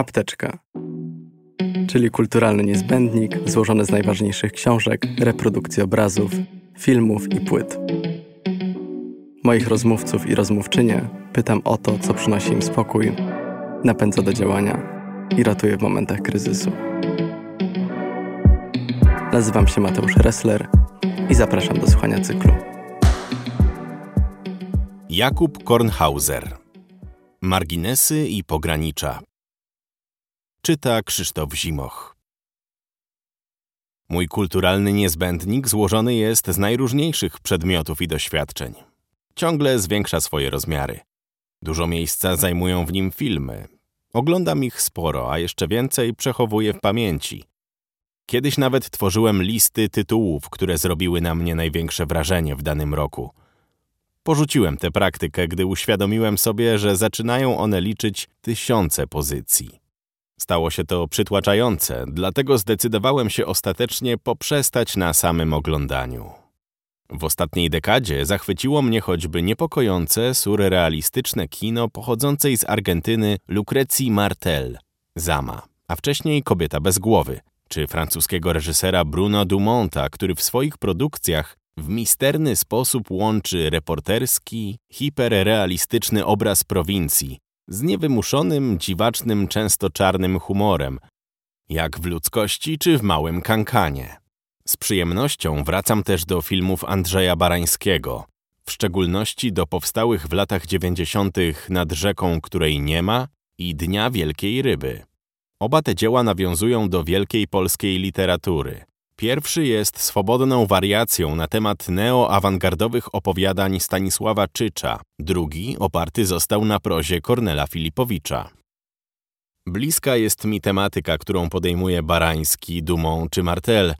Apteczka, czyli kulturalny niezbędnik złożony z najważniejszych książek, reprodukcji obrazów, filmów i płyt. Moich rozmówców i rozmówczynie pytam o to, co przynosi im spokój, napędza do działania i ratuje w momentach kryzysu. Nazywam się Mateusz Ressler i zapraszam do słuchania cyklu. Jakub Kornhauser Marginesy i pogranicza Czyta Krzysztof Zimoch Mój kulturalny niezbędnik złożony jest z najróżniejszych przedmiotów i doświadczeń. Ciągle zwiększa swoje rozmiary. Dużo miejsca zajmują w nim filmy. Oglądam ich sporo, a jeszcze więcej przechowuję w pamięci. Kiedyś nawet tworzyłem listy tytułów, które zrobiły na mnie największe wrażenie w danym roku. Porzuciłem tę praktykę, gdy uświadomiłem sobie, że zaczynają one liczyć tysiące pozycji. Stało się to przytłaczające, dlatego zdecydowałem się ostatecznie poprzestać na samym oglądaniu. W ostatniej dekadzie zachwyciło mnie choćby niepokojące, surrealistyczne kino pochodzącej z Argentyny Lucrecji Martel, Zama, a wcześniej Kobieta bez głowy, czy francuskiego reżysera Bruno Dumonta, który w swoich produkcjach w misterny sposób łączy reporterski, hiperrealistyczny obraz prowincji z niewymuszonym, dziwacznym, często czarnym humorem, jak w ludzkości czy w małym kankanie. Z przyjemnością wracam też do filmów Andrzeja Barańskiego, w szczególności do powstałych w latach dziewięćdziesiątych Nad rzeką, której nie ma i Dnia Wielkiej Ryby. Oba te dzieła nawiązują do wielkiej polskiej literatury. Pierwszy jest swobodną wariacją na temat neoawangardowych opowiadań Stanisława Czycza, drugi oparty został na prozie Kornela Filipowicza. Bliska jest mi tematyka, którą podejmuje Barański, Dumą czy Martel,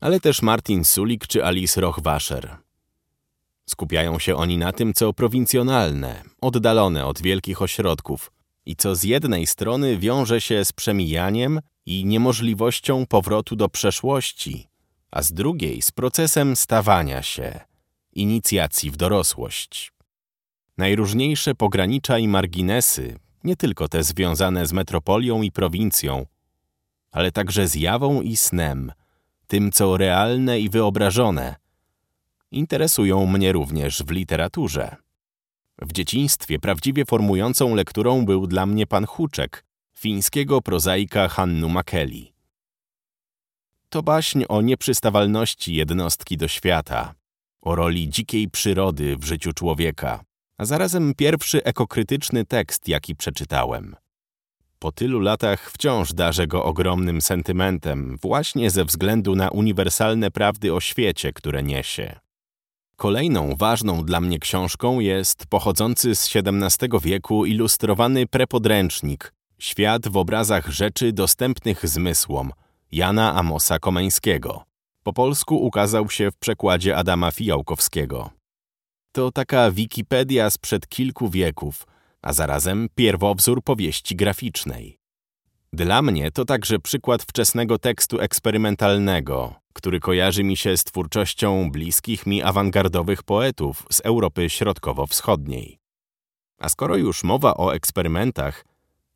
ale też Martin Sulik czy Alice Rochwascher. Skupiają się oni na tym, co prowincjonalne, oddalone od wielkich ośrodków i co z jednej strony wiąże się z przemijaniem i niemożliwością powrotu do przeszłości, a z drugiej z procesem stawania się, inicjacji w dorosłość. Najróżniejsze pogranicza i marginesy, nie tylko te związane z metropolią i prowincją, ale także z jawą i snem, tym co realne i wyobrażone, interesują mnie również w literaturze. W dzieciństwie prawdziwie formującą lekturą był dla mnie pan Huczek, fińskiego prozaika Hannu Makeli. To baśń o nieprzystawalności jednostki do świata, o roli dzikiej przyrody w życiu człowieka, a zarazem pierwszy ekokrytyczny tekst, jaki przeczytałem. Po tylu latach wciąż darzę go ogromnym sentymentem, właśnie ze względu na uniwersalne prawdy o świecie, które niesie. Kolejną ważną dla mnie książką jest pochodzący z XVII wieku ilustrowany prepodręcznik Świat w obrazach rzeczy dostępnych zmysłom Jana Amosa Komeńskiego. Po polsku ukazał się w przekładzie Adama Fijałkowskiego. To taka Wikipedia sprzed kilku wieków, a zarazem pierwowzór powieści graficznej. Dla mnie to także przykład wczesnego tekstu eksperymentalnego, który kojarzy mi się z twórczością bliskich mi awangardowych poetów z Europy Środkowo-Wschodniej. A skoro już mowa o eksperymentach,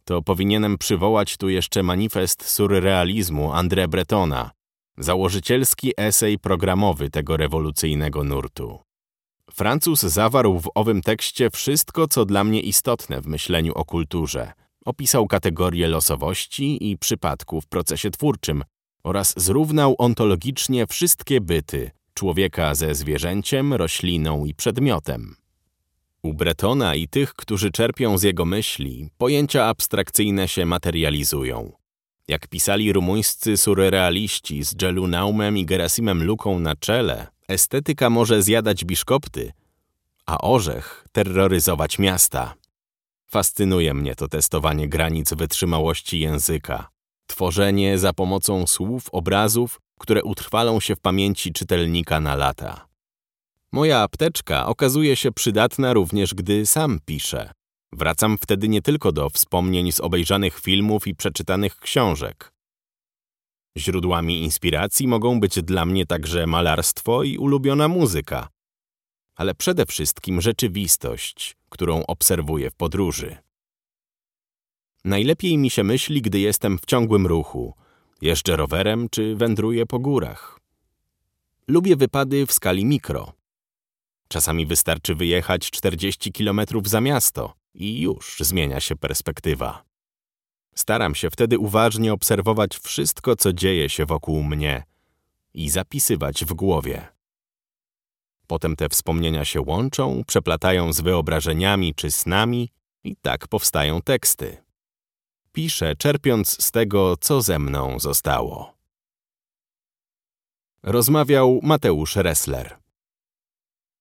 to powinienem przywołać tu jeszcze manifest surrealizmu André Bretona, założycielski esej programowy tego rewolucyjnego nurtu. Francuz zawarł w owym tekście wszystko, co dla mnie istotne w myśleniu o kulturze. Opisał kategorie losowości i przypadku w procesie twórczym oraz zrównał ontologicznie wszystkie byty człowieka ze zwierzęciem, rośliną i przedmiotem. U Bretona i tych, którzy czerpią z jego myśli, pojęcia abstrakcyjne się materializują. Jak pisali rumuńscy surrealiści z Jelu Naumem i Gerasimem Luką na czele, estetyka może zjadać biszkopty, a orzech terroryzować miasta. Fascynuje mnie to testowanie granic wytrzymałości języka. Tworzenie za pomocą słów, obrazów, które utrwalą się w pamięci czytelnika na lata. Moja apteczka okazuje się przydatna również, gdy sam piszę. Wracam wtedy nie tylko do wspomnień z obejrzanych filmów i przeczytanych książek. Źródłami inspiracji mogą być dla mnie także malarstwo i ulubiona muzyka, ale przede wszystkim rzeczywistość, którą obserwuję w podróży. Najlepiej mi się myśli, gdy jestem w ciągłym ruchu. Jeżdżę rowerem czy wędruję po górach. Lubię wypady w skali mikro. Czasami wystarczy wyjechać 40 km za miasto i już zmienia się perspektywa. Staram się wtedy uważnie obserwować wszystko, co dzieje się wokół mnie i zapisywać w głowie. Potem te wspomnienia się łączą, przeplatają z wyobrażeniami czy snami i tak powstają teksty. Piszę, czerpiąc z tego, co ze mną zostało. Rozmawiał Mateusz Ressler.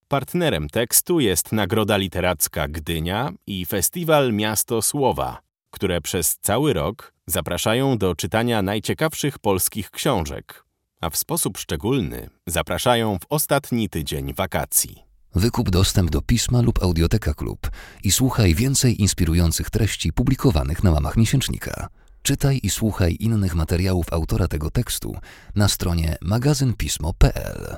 Partnerem tekstu jest Nagroda Literacka Gdynia i Festiwal Miasto Słowa, które przez cały rok zapraszają do czytania najciekawszych polskich książek, a w sposób szczególny zapraszają w ostatni tydzień wakacji. Wykup dostęp do pisma lub audioteka klub i słuchaj więcej inspirujących treści publikowanych na łamach miesięcznika. Czytaj i słuchaj innych materiałów autora tego tekstu na stronie magazynpismo.pl.